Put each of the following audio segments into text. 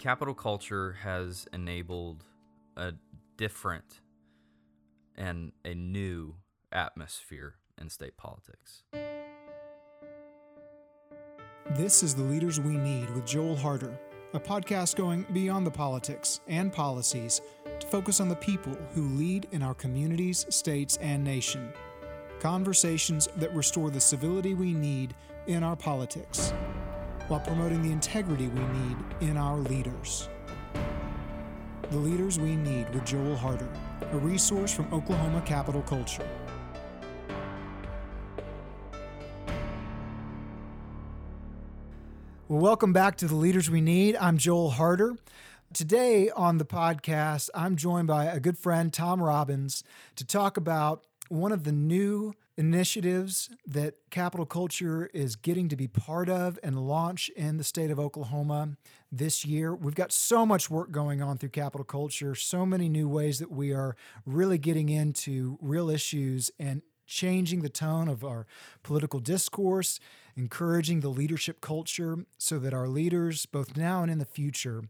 capitol culture has enabled a different and a new atmosphere in state politics. This is The Leaders We Need with Joel Harder, a podcast going beyond the politics and policies to focus on the people who lead in our communities, states, and nation. Conversations that restore the civility we need in our politics while promoting the integrity we need in our leaders. The Leaders We Need with Joel Harder, a resource from Oklahoma Capitol Culture. Well, welcome back to The Leaders We Need. I'm Joel Harder. Today on the podcast, I'm joined by a good friend, Tom Robins, to talk about one of the new initiatives that Capitol Culture is getting to be part of and launch in the state of Oklahoma this year. We've got so much work going on through Capitol Culture, so many new ways that we are really getting into real issues and changing the tone of our political discourse, encouraging the leadership culture so that our leaders, both now and in the future,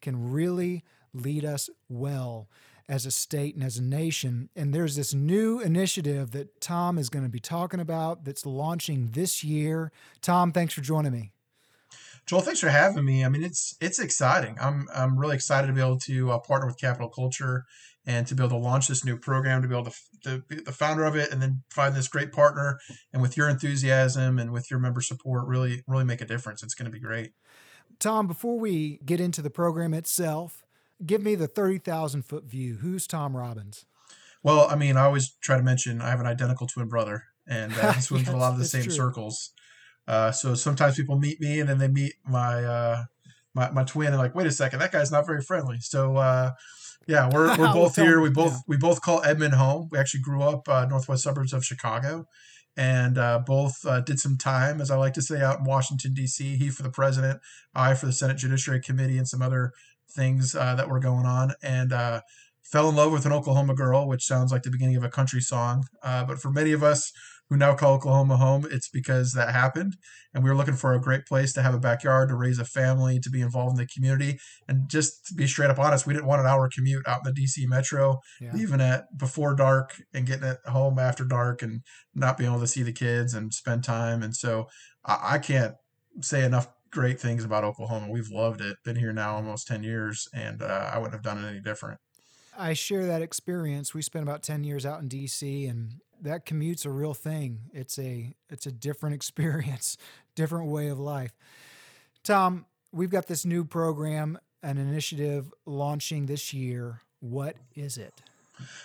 can really lead us well as a state and as a nation. And there's this new initiative that Tom is going to be talking about that's launching this year. Tom, thanks for joining me. Joel, thanks for having me. I mean, it's it's exciting. I'm I'm really excited to be able to uh, partner with Capitol Culture and to be able to launch this new program, to be able to, to be the founder of it, and then find this great partner. And with your enthusiasm and with your member support, really really make a difference. It's going to be great. Tom, before we get into the program itself, give me the 30,000 foot view. Who's Tom Robins? Well, I mean, I always try to mention I have an identical twin brother, and uh, he swims in a lot of the same true. circles. Uh, so sometimes people meet me, and then they meet my uh, my, my twin, and like, wait a second, that guy's not very friendly. So uh, yeah, we're we're both here. We both yeah. we both call Edmond home. We actually grew up uh, northwest suburbs of Chicago, and uh, both uh, did some time, as I like to say, out in Washington D.C. He for the president, I for the Senate Judiciary Committee, and some other things uh, that were going on, and uh, fell in love with an Oklahoma girl, which sounds like the beginning of a country song. Uh, but for many of us who now call Oklahoma home, it's because that happened, and we were looking for a great place to have a backyard, to raise a family, to be involved in the community, and just to be straight up honest, we didn't want an hour commute out in the DC metro, yeah. leaving at before dark and getting it home after dark, and not being able to see the kids and spend time. And so I, I can't say enough great things about Oklahoma. We've loved it. Been here now almost 10 years, and uh, I wouldn't have done it any different. I share that experience. We spent about 10 years out in DC, and that commute's a real thing. It's a it's a different experience, different way of life. Tom, we've got this new program, an initiative launching this year. What is it?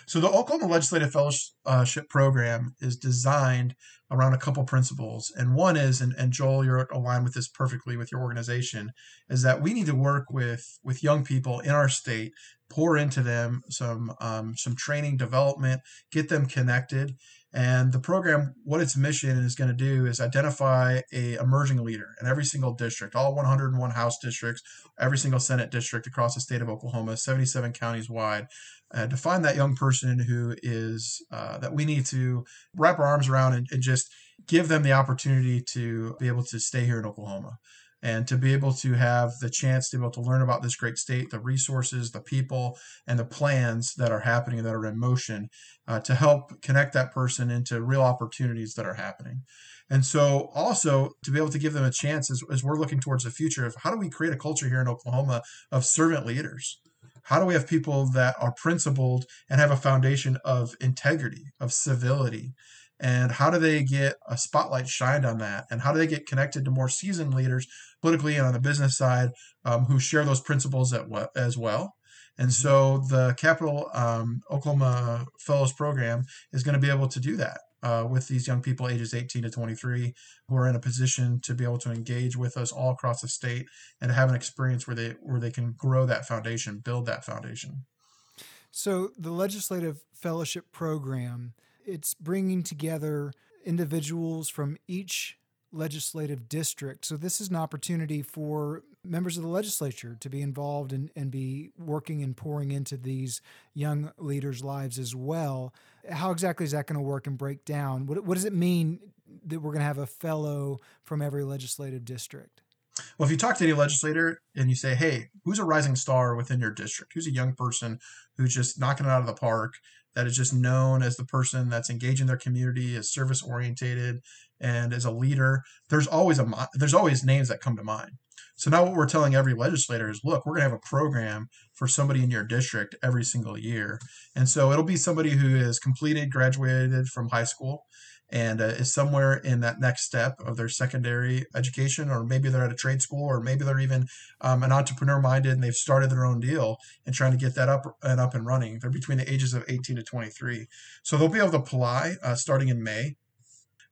So the Oklahoma Legislative Fellowship Program is designed around a couple principles. And one is, and, and Joel, you're aligned with this perfectly with your organization, is that we need to work with with young people in our state, pour into them some um, some training, development, get them connected. And the program, what its mission is going to do is identify a emerging leader in every single district, all 101 House districts, every single Senate district across the state of Oklahoma, 77 counties wide, uh, to find that young person who is uh, that we need to wrap our arms around and, and just give them the opportunity to be able to stay here in Oklahoma and to be able to have the chance to be able to learn about this great state, the resources, the people, and the plans that are happening that are in motion uh, to help connect that person into real opportunities that are happening. And so, also to be able to give them a chance as, as we're looking towards the future of how do we create a culture here in Oklahoma of servant leaders? How do we have people that are principled and have a foundation of integrity, of civility? And how do they get a spotlight shined on that? And how do they get connected to more seasoned leaders politically and on the business side um, who share those principles as well? And mm-hmm. so the Capital um, Oklahoma Fellows Program is going to be able to do that uh, with these young people ages 18 to 23 who are in a position to be able to engage with us all across the state and have an experience where they where they can grow that foundation build that foundation so the legislative fellowship program it's bringing together individuals from each legislative district. So this is an opportunity for members of the legislature to be involved and, and be working and pouring into these young leaders' lives as well. How exactly is that going to work and break down? What, what does it mean that we're going to have a fellow from every legislative district? Well, if you talk to any legislator and you say, hey, who's a rising star within your district? Who's a young person who's just knocking it out of the park, that is just known as the person that's engaging their community, is service orientated, and is a leader? There's always a there's always names that come to mind. So now what we're telling every legislator is, look, we're going to have a program for somebody in your district every single year. And so it'll be somebody who has completed, graduated from high school, and uh, is somewhere in that next step of their secondary education, or maybe they're at a trade school, or maybe they're even um, an entrepreneur minded and they've started their own deal and trying to get that up and up and running. They're between the ages of 18 to 23. So they'll be able to apply uh, starting in May.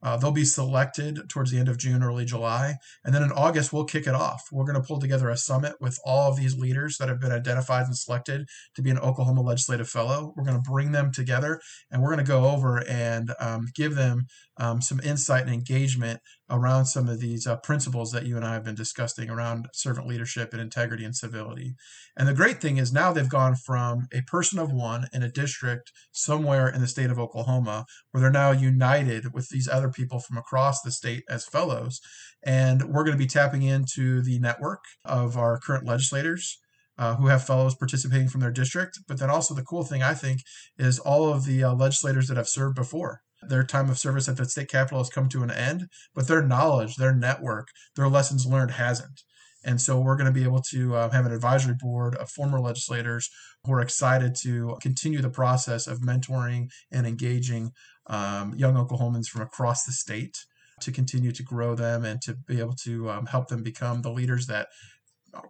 Uh, they'll be selected towards the end of June, early July. And then in August, we'll kick it off. We're going to pull together a summit with all of these leaders that have been identified and selected to be an Oklahoma Legislative Fellow. We're going to bring them together and we're going to go over and um, give them um, some insight and engagement around some of these uh, principles that you and I have been discussing around servant leadership and integrity and civility. And the great thing is now they've gone from a person of one in a district somewhere in the state of Oklahoma, where they're now united with these other people from across the state as fellows. And we're going to be tapping into the network of our current legislators. Uh, who have fellows participating from their district. But then also, the cool thing I think is all of the uh, legislators that have served before their time of service at the state capitol has come to an end, but their knowledge, their network, their lessons learned hasn't. And so we're going to be able to uh, have an advisory board of former legislators who are excited to continue the process of mentoring and engaging um, young Oklahomans from across the state to continue to grow them and to be able to um, help them become the leaders that,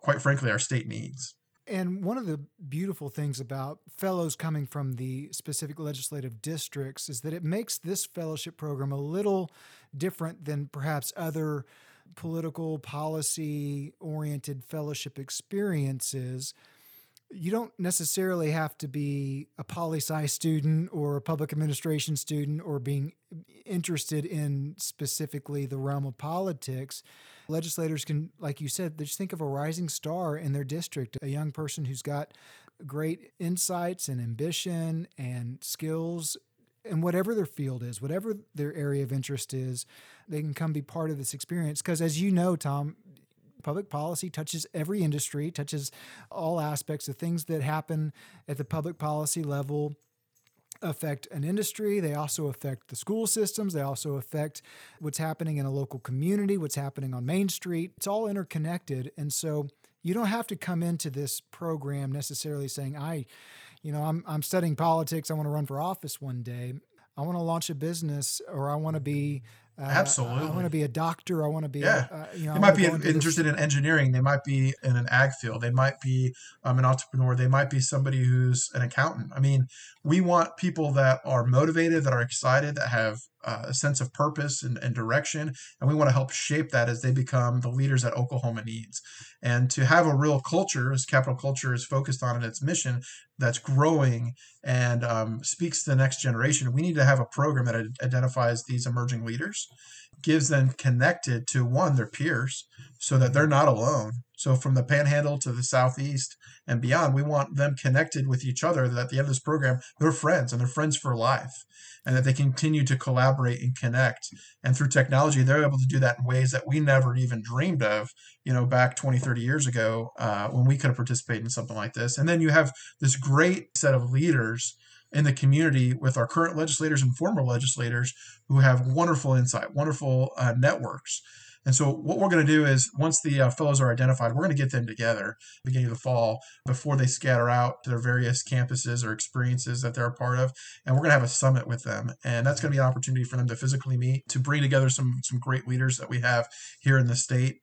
quite frankly, our state needs. And one of the beautiful things about fellows coming from the specific legislative districts is that it makes this fellowship program a little different than perhaps other political policy oriented fellowship experiences you don't necessarily have to be a poli sci student or a public administration student or being interested in specifically the realm of politics. Legislators can, like you said, they just think of a rising star in their district, a young person who's got great insights and ambition and skills and whatever their field is, whatever their area of interest is, they can come be part of this experience. Because as you know, Tom, public policy touches every industry, touches all aspects of things that happen at the public policy level affect an industry. They also affect the school systems. They also affect what's happening in a local community, what's happening on Main Street. It's all interconnected. And so you don't have to come into this program necessarily saying, I, you know, I'm, I'm studying politics. I want to run for office one day. I want to launch a business or I want to be uh, Absolutely. I, want to be a doctor. I want to be. Yeah. A, uh, you know, they might be interested in engineering. They might be in an ag field. They might be um, an entrepreneur. They might be somebody who's an accountant. I mean, we want people that are motivated, that are excited, that have uh, a sense of purpose and, and, direction, and we want to help shape that as they become the leaders that Oklahoma needs. And to have a real culture, as capitol culture is focused on in its mission, that's growing and um, speaks to the next generation, we need to have a program that identifies these emerging leaders, gives them connected to one their peers, so that they're not alone. So from the Panhandle to the Southeast and beyond, we want them connected with each other. That at the end of this program, they're friends and they're friends for life and that they continue to collaborate and connect. And through technology, they're able to do that in ways that we never even dreamed of, you know, back 20, 30 years ago uh, when we could have participated in something like this. And then you have this great set of leaders in the community with our current legislators and former legislators who have wonderful insight, wonderful uh, networks and so what we're going to do is once the uh, fellows are identified, we're going to get them together beginning of the fall before they scatter out to their various campuses or experiences that they're a part of. And we're going to have a summit with them. And that's going to be an opportunity for them to physically meet, to bring together some, some great leaders that we have here in the state.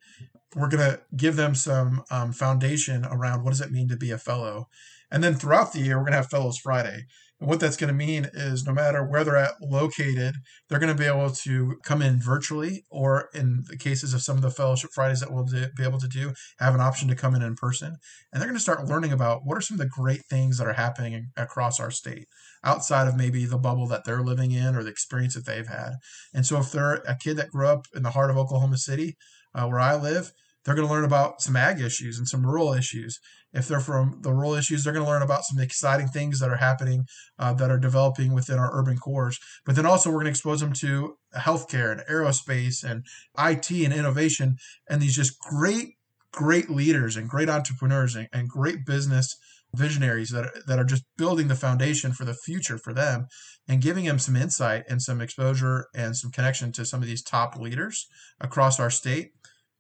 We're going to give them some um, foundation around what does it mean to be a fellow. And then throughout the year, we're going to have Fellows Friday. And what that's going to mean is no matter where they're at located, they're going to be able to come in virtually, or in the cases of some of the fellowship Fridays that we'll be able to do, have an option to come in in person. And they're going to start learning about what are some of the great things that are happening across our state outside of maybe the bubble that they're living in or the experience that they've had. And so if they're a kid that grew up in the heart of Oklahoma City, uh, where I live, they're going to learn about some ag issues and some rural issues. If they're from the rural issues, they're going to learn about some exciting things that are happening uh, that are developing within our urban cores. But then also, we're going to expose them to healthcare and aerospace and IT and innovation and these just great, great leaders and great entrepreneurs and, and great business visionaries that, that are just building the foundation for the future for them and giving them some insight and some exposure and some connection to some of these top leaders across our state.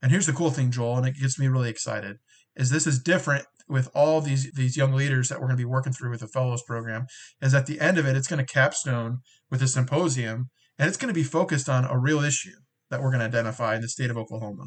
And here's the cool thing, Joel, and it gets me really excited, is this is different with all these these young leaders that we're going to be working through with the fellows program is at the end of it it's going to capstone with a symposium and it's going to be focused on a real issue that we're going to identify in the state of Oklahoma.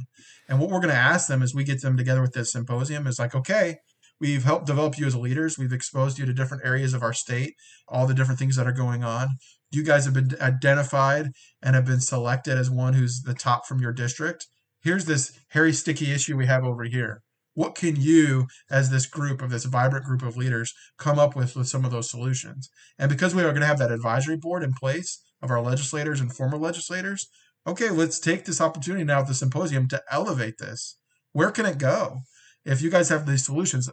And what we're going to ask them as we get them together with this symposium is like, okay, We've helped develop you as leaders. We've exposed you to different areas of our state, all the different things that are going on. You guys have been identified and have been selected as one who's the top from your district. Here's this hairy, sticky issue we have over here. What can you, as this group of this vibrant group of leaders, come up with with some of those solutions? And because we are going to have that advisory board in place of our legislators and former legislators, okay, let's take this opportunity now at the symposium to elevate this. Where can it go? If you guys have these solutions,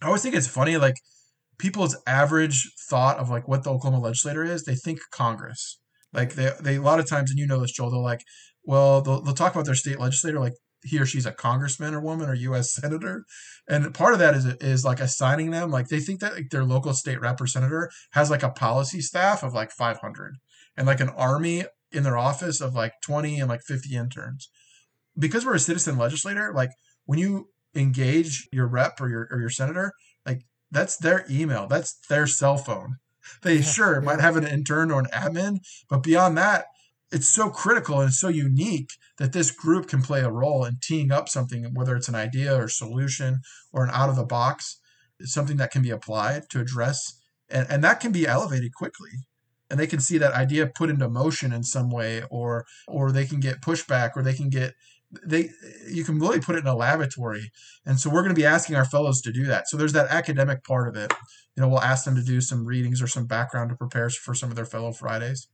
I always think it's funny, like people's average thought of like what the Oklahoma legislator is, they think Congress. Like they, they a lot of times, and you know this, Joel, they're like, well, they'll, they'll talk about their state legislator like he or she's a congressman or woman or U.S. senator, and part of that is is like assigning them like they think that like their local state rep or senator has like a policy staff of like 500 and like an army in their office of like 20 and like 50 interns. Because we're a citizen legislator, like when you engage your rep or your or your senator, like that's their email, that's their cell phone. They yeah, sure might have an intern or an admin, but beyond that, it's so critical and so unique that this group can play a role in teeing up something, whether it's an idea or solution or an out of the box, something that can be applied to address, and, and that can be elevated quickly. And they can see that idea put into motion in some way, or or they can get pushback, or they can get they you can really put it in a laboratory. And so we're going to be asking our fellows to do that. So there's that academic part of it. You know we'll ask them to do some readings or some background to prepare for some of their fellow fridays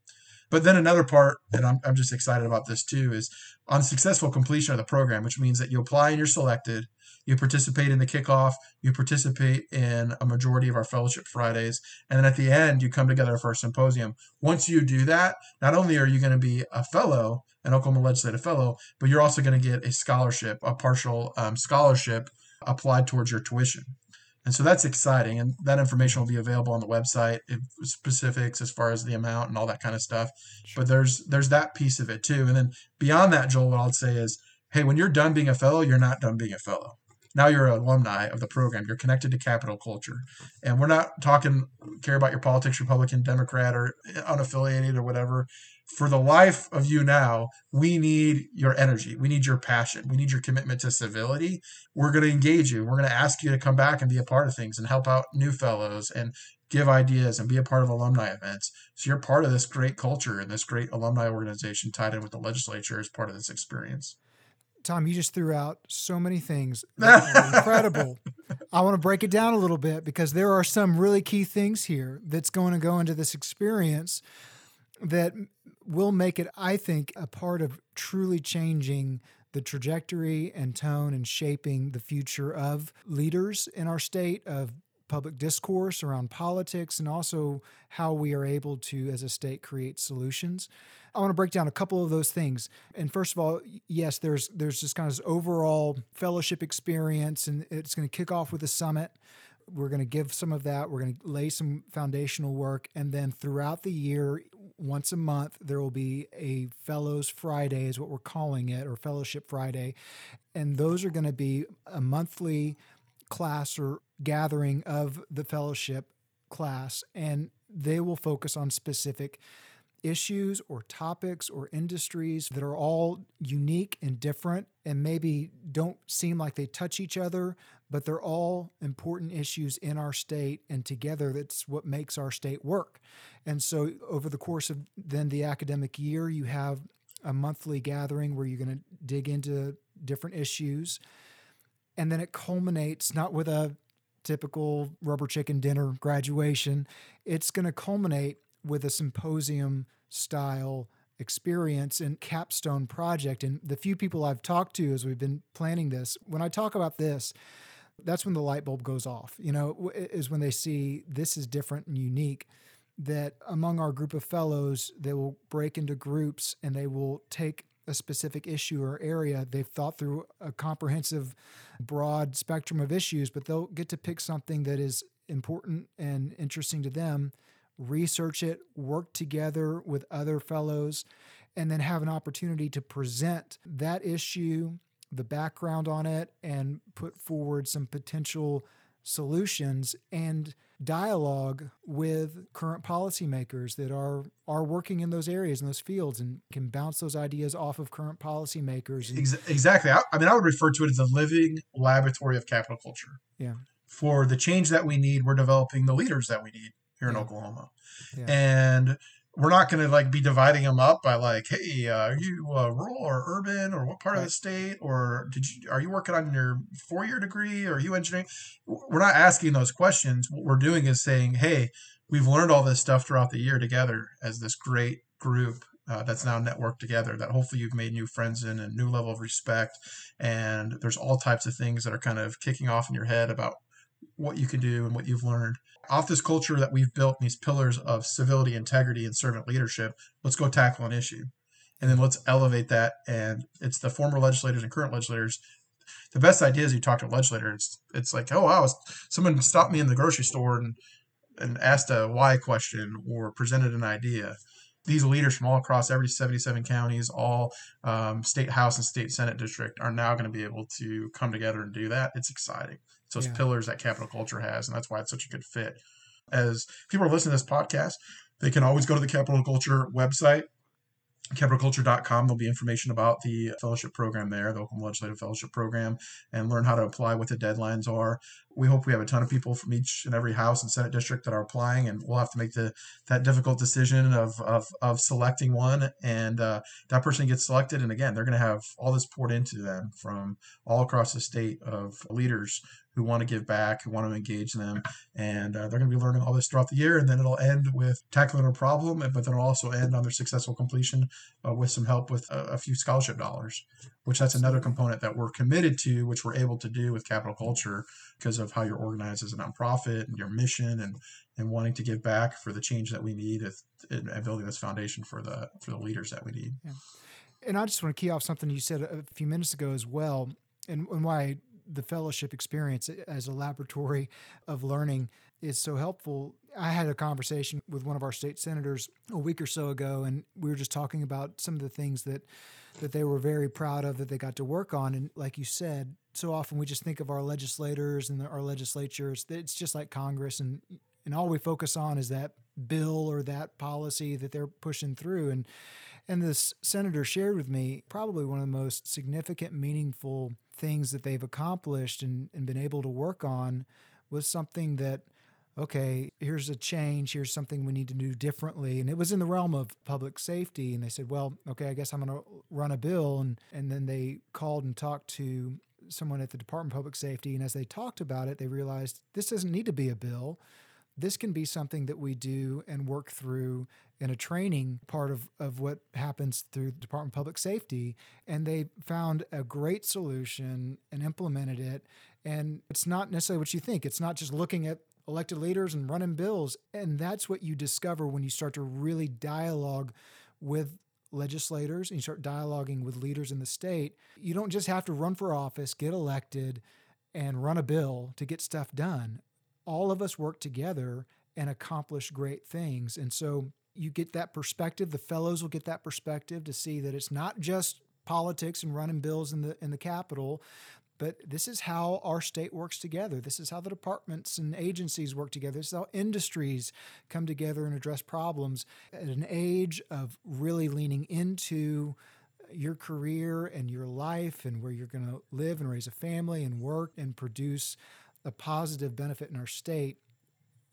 but then another part and I'm, I'm just excited about this too is on successful completion of the program which means that you apply and you're selected you participate in the kickoff, you participate in a majority of our fellowship Fridays, and then at the end, you come together for a symposium. Once you do that, not only are you going to be a fellow, an Oklahoma Legislative Fellow, but you're also going to get a scholarship, a partial um, scholarship applied towards your tuition. And so that's exciting. And that information will be available on the website, specifics as far as the amount and all that kind of stuff. Sure. But there's there's that piece of it too. And then beyond that, Joel, what I'll say is, hey, when you're done being a fellow, you're not done being a fellow now you're an alumni of the program. You're connected to capitol culture. And we're not talking care about your politics, Republican, Democrat, or unaffiliated or whatever. For the life of you now, we need your energy. We need your passion. We need your commitment to civility. We're going to engage you. We're going to ask you to come back and be a part of things and help out new fellows and give ideas and be a part of alumni events. So you're part of this great culture and this great alumni organization tied in with the legislature as part of this experience. Tom, you just threw out so many things that are incredible. I want to break it down a little bit because there are some really key things here that's going to go into this experience that will make it, I think, a part of truly changing the trajectory and tone and shaping the future of leaders in our state, of public discourse around politics, and also how we are able to, as a state, create solutions. I want to break down a couple of those things. And first of all, yes, there's there's just kind of this overall fellowship experience, and it's going to kick off with a summit. We're going to give some of that. We're going to lay some foundational work, and then throughout the year, once a month, there will be a Fellows Friday, is what we're calling it, or Fellowship Friday, and those are going to be a monthly class or gathering of the fellowship class, and they will focus on specific issues or topics or industries that are all unique and different and maybe don't seem like they touch each other, but they're all important issues in our state. And together, that's what makes our state work. And so, over the course of then the academic year, you have a monthly gathering where you're going to dig into different issues. And then it culminates not with a typical rubber chicken dinner graduation, it's going to culminate with a symposium style experience and capstone project. And the few people I've talked to as we've been planning this, when I talk about this, that's when the light bulb goes off, you know, is when they see this is different and unique. That among our group of fellows, they will break into groups and they will take a specific issue or area. They've thought through a comprehensive, broad spectrum of issues, but they'll get to pick something that is important and interesting to them, research it, work together with other fellows, and then have an opportunity to present that issue, the background on it, and put forward some potential solutions and dialogue with current policymakers that are are working in those areas in those fields and can bounce those ideas off of current policymakers. And, exactly. I, I mean, I would refer to it as a living laboratory of capitol culture. Yeah. For the change that we need, we're developing the leaders that we need here in Oklahoma, yeah. and we're not going to like be dividing them up by like, hey, uh, are you uh, rural or urban or what part of the state or did you are you working on your four year degree or are you engineering? We're not asking those questions. What we're doing is saying, hey, we've learned all this stuff throughout the year together as this great group uh, that's now networked together that hopefully you've made new friends in and new level of respect and there's all types of things that are kind of kicking off in your head about what you can do and what you've learned off this culture that we've built these pillars of civility integrity and servant leadership let's go tackle an issue. And then let's elevate that. And it's the former legislators and current legislators. The best idea is you talk to a legislator it's it's like oh wow someone stopped me in the grocery store and and asked a why question or presented an idea. These leaders from all across every 77 counties all um, state house and state senate district are now going to be able to come together and do that. It's exciting it's those Yeah. pillars that capitol culture has and that's why it's such a good fit. As people are listening to this podcast they can always go to the capitol culture website capitolculture.com there'll be information about the fellowship program there the oklahoma legislative fellowship program and learn how to apply what the deadlines are. We hope we have a ton of people from each and every house and senate district that are applying and we'll have to make the that difficult decision of of, of selecting one and uh, that person gets selected and again they're going to have all this poured into them from all across the state of leaders who want to give back who want to engage them. And uh, they're going to be learning all this throughout the year and then it'll end with tackling a problem but then it'll also end on their successful completion uh, with some help with a, a few scholarship dollars which that's another component that we're committed to which we're able to do with capitol culture because of how you're organized as a nonprofit and your mission and and wanting to give back for the change that we need and building this foundation for the for the leaders that we need. And I just want to key off something you said a few minutes ago as well, and, and why the fellowship experience as a laboratory of learning is so helpful. I had a conversation with one of our state senators a week or so ago, and we were just talking about some of the things that that they were very proud of that they got to work on. And like you said, so often we just think of our legislators and our legislatures. It's just like Congress, and and all we focus on is that bill or that policy that they're pushing through. And and this senator shared with me probably one of the most significant, meaningful things that they've accomplished and, and been able to work on was something that, okay, here's a change, here's something we need to do differently. And it was in the realm of public safety. And they said, well, okay, I guess I'm going to run a bill. And, and then they called and talked to someone at the Department of Public Safety. And as they talked about it, they realized this doesn't need to be a bill this can be something that we do and work through in a training part of, of what happens through the Department of Public Safety. And they found a great solution and implemented it. And it's not necessarily what you think. It's not just looking at elected leaders and running bills. And that's what you discover when you start to really dialogue with legislators and you start dialoguing with leaders in the state. You don't just have to run for office, get elected, and run a bill to get stuff done all of us work together and accomplish great things. And so you get that perspective. The fellows will get that perspective to see that it's not just politics and running bills in the in the Capitol, but this is how our state works together. This is how the departments and agencies work together. This is how industries come together and address problems at an age of really leaning into your career and your life and where you're going to live and raise a family and work and produce a positive benefit in our state,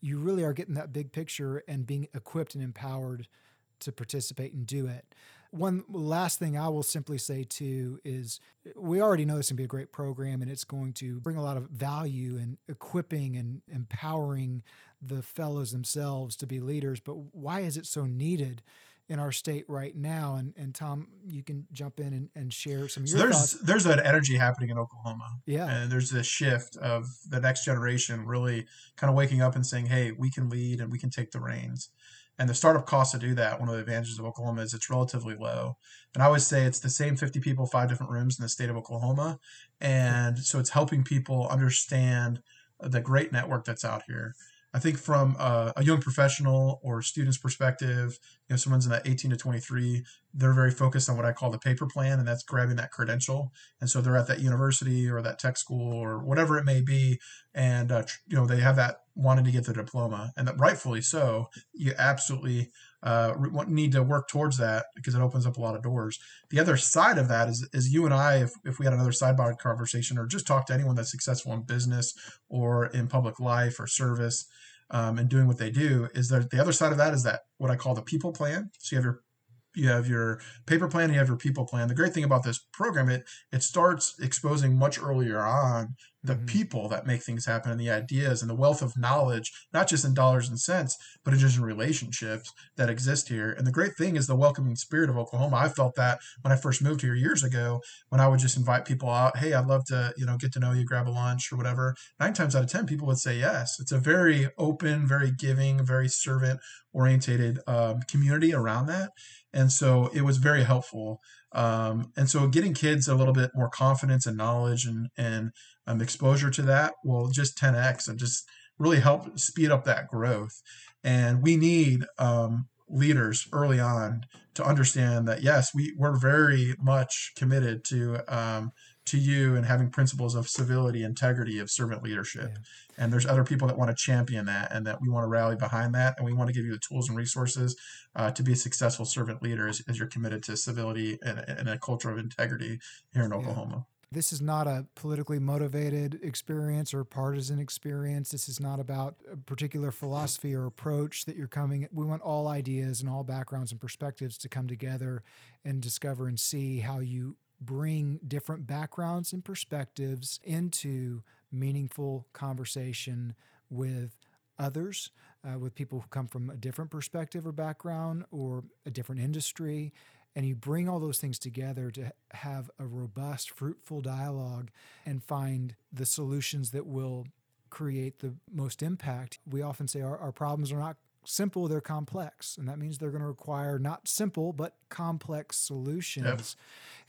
you really are getting that big picture and being equipped and empowered to participate and do it. One last thing I will simply say too is we already know this can be a great program and it's going to bring a lot of value in equipping and empowering the fellows themselves to be leaders. But why is it so needed? In our state right now. And, and Tom, you can jump in and, and share some of so there's thoughts. there's an energy happening in Oklahoma. Yeah. And there's this shift of the next generation really kind of waking up and saying, "Hey, we can lead and we can take the reins." And the startup cost to do that, one of the advantages of Oklahoma is it's relatively low. And I always say it's the same 50 people, five different rooms in the state of Oklahoma. And so it's helping people understand the great network that's out here. I think from a, a, young professional or student's perspective, you know, someone's in that 18 to 23, they're very focused on what I call the paper plan, and that's grabbing that credential. And so they're at that university or that tech school or whatever it may be, and uh, you know they have that wanting to get the diploma, and that rightfully so. You absolutely uh, need to work towards that because it opens up a lot of doors. The other side of that is, is you and I, if, if we had another sidebar conversation or just talk to anyone that's successful in business or in public life or service um, and doing what they do, is that the other side of that is that what I call the people plan. So you have your you have your paper plan, you have your people plan. The great thing about this program, it it starts exposing much earlier on the mm-hmm. people that make things happen and the ideas and the wealth of knowledge, not just in dollars and cents, but just in relationships that exist here. And the great thing is the welcoming spirit of Oklahoma. I felt that when I first moved here years ago, when I would just invite people out, hey, I'd love to, you know, get to know you, grab a lunch or whatever. Nine times out of ten, people would say yes. It's a very open, very giving, very servant orientated um, community around that. And so it was very helpful. Um, and so getting kids a little bit more confidence and knowledge and, and um, exposure to that will just 10x and just really help speed up that growth. And we need um, leaders early on to understand that yes, we we're very much committed to um, to you and having principles of civility, integrity, of servant leadership. Yeah. And there's other people that want to champion that and that we want to rally behind that. And we want to give you the tools and resources uh, to be a successful servant leader as, as you're committed to civility and, and, a culture of integrity here in Oklahoma. This is not a politically motivated experience or partisan experience. This is not about a particular philosophy or approach that you're coming. We want all ideas and all backgrounds and perspectives to come together and discover and see how you bring different backgrounds and perspectives into meaningful conversation with others, uh, with people who come from a different perspective or background or a different industry. And you bring all those things together to have a robust, fruitful dialogue and find the solutions that will create the most impact. We often say our, our problems are not simple, they're complex. And that means they're going to require not simple, but complex solutions.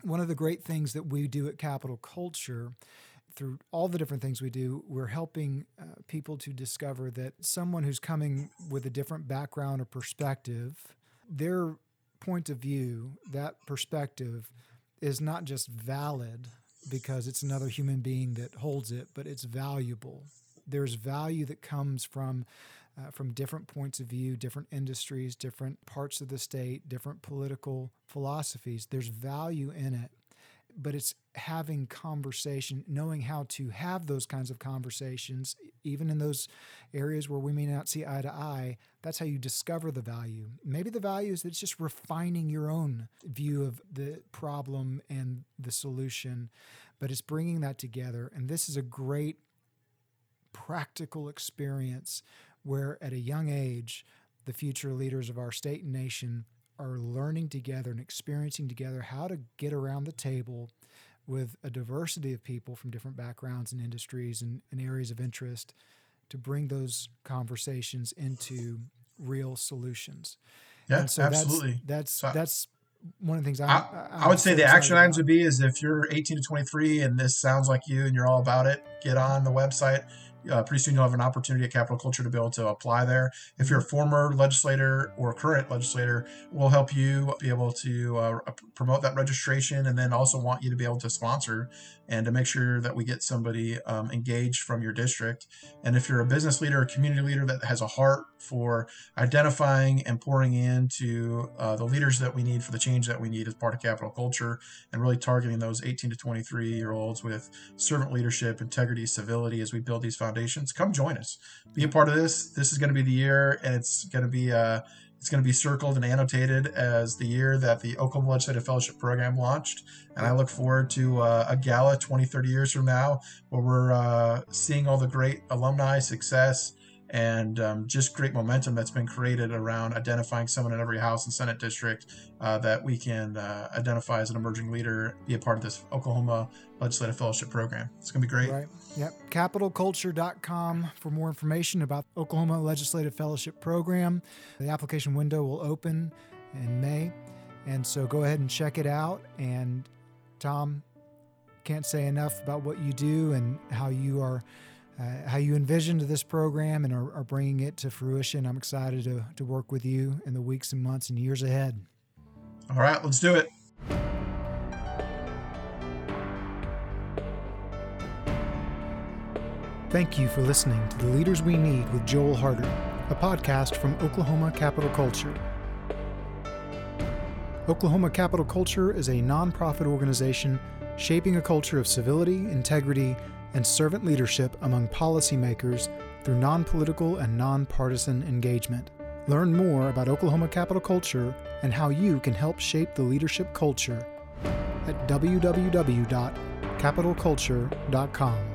Yep. One of the great things that we do at Capitol Culture through all the different things we do, we're helping uh, people to discover that someone who's coming with a different background or perspective, their point of view, that perspective, is not just valid because it's another human being that holds it, but it's valuable. There's value that comes from uh, from different points of view, different industries, different parts of the state, different political philosophies. There's value in it, but it's having conversation, knowing how to have those kinds of conversations, even in those areas where we may not see eye to eye. That's how you discover the value. Maybe the value is that it's just refining your own view of the problem and the solution, but it's bringing that together. And this is a great practical experience where at a young age, the future leaders of our state and nation are learning together and experiencing together how to get around the table with a diversity of people from different backgrounds and industries and, and areas of interest to bring those conversations into real solutions. Yeah, so absolutely. That's that's, so, that's one of the things I, I, I would say the action items would be is if you're 18 to 23 and this sounds like you and you're all about it, get on the website uh, pretty soon you'll have an opportunity at Capitol Culture to be able to apply there. If you're a former legislator or current legislator, we'll help you be able to uh, promote that registration and then also want you to be able to sponsor and to make sure that we get somebody um, engaged from your district. And if you're a business leader or community leader that has a heart for identifying and pouring into uh, the leaders that we need for the change that we need as part of capitol culture and really targeting those 18 to 23 year olds with servant leadership, integrity, civility as we build these foundations, come join us. Be a part of this. This is going to be the year and it's going to be uh, it's going to be circled and annotated as the year that the Oklahoma Legislative Fellowship Program launched. And I look forward to uh, a gala 20, 30 years from now where we're uh, seeing all the great alumni success and um, just great momentum that's been created around identifying someone in every House and Senate district uh, that we can uh, identify as an emerging leader, be a part of this Oklahoma Legislative Fellowship Program. It's going to be great. Right. Yep. Capitolculture.com for more information about Oklahoma Legislative Fellowship Program. The application window will open in May. And so go ahead and check it out. And Tom, can't say enough about what you do and how you are. Uh, how you envisioned this program and are, are, bringing it to fruition. I'm excited to, to work with you in the weeks and months and years ahead. All right, let's do it. Thank you for listening to The Leaders We Need with Joel Harder, a podcast from Oklahoma Capitol Culture. Oklahoma Capitol Culture is a nonprofit organization shaping a culture of civility, integrity, and servant leadership among policymakers through non political and non-partisan engagement. Learn more about Oklahoma Capitol Culture and how you can help shape the leadership culture at www.capitolculture.com.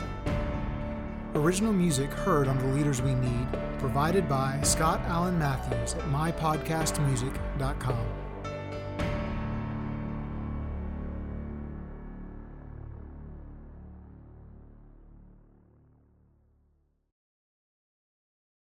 Original music heard on The Leaders We Need, provided by Scott Allen Matthews at mypodcastmusic.com.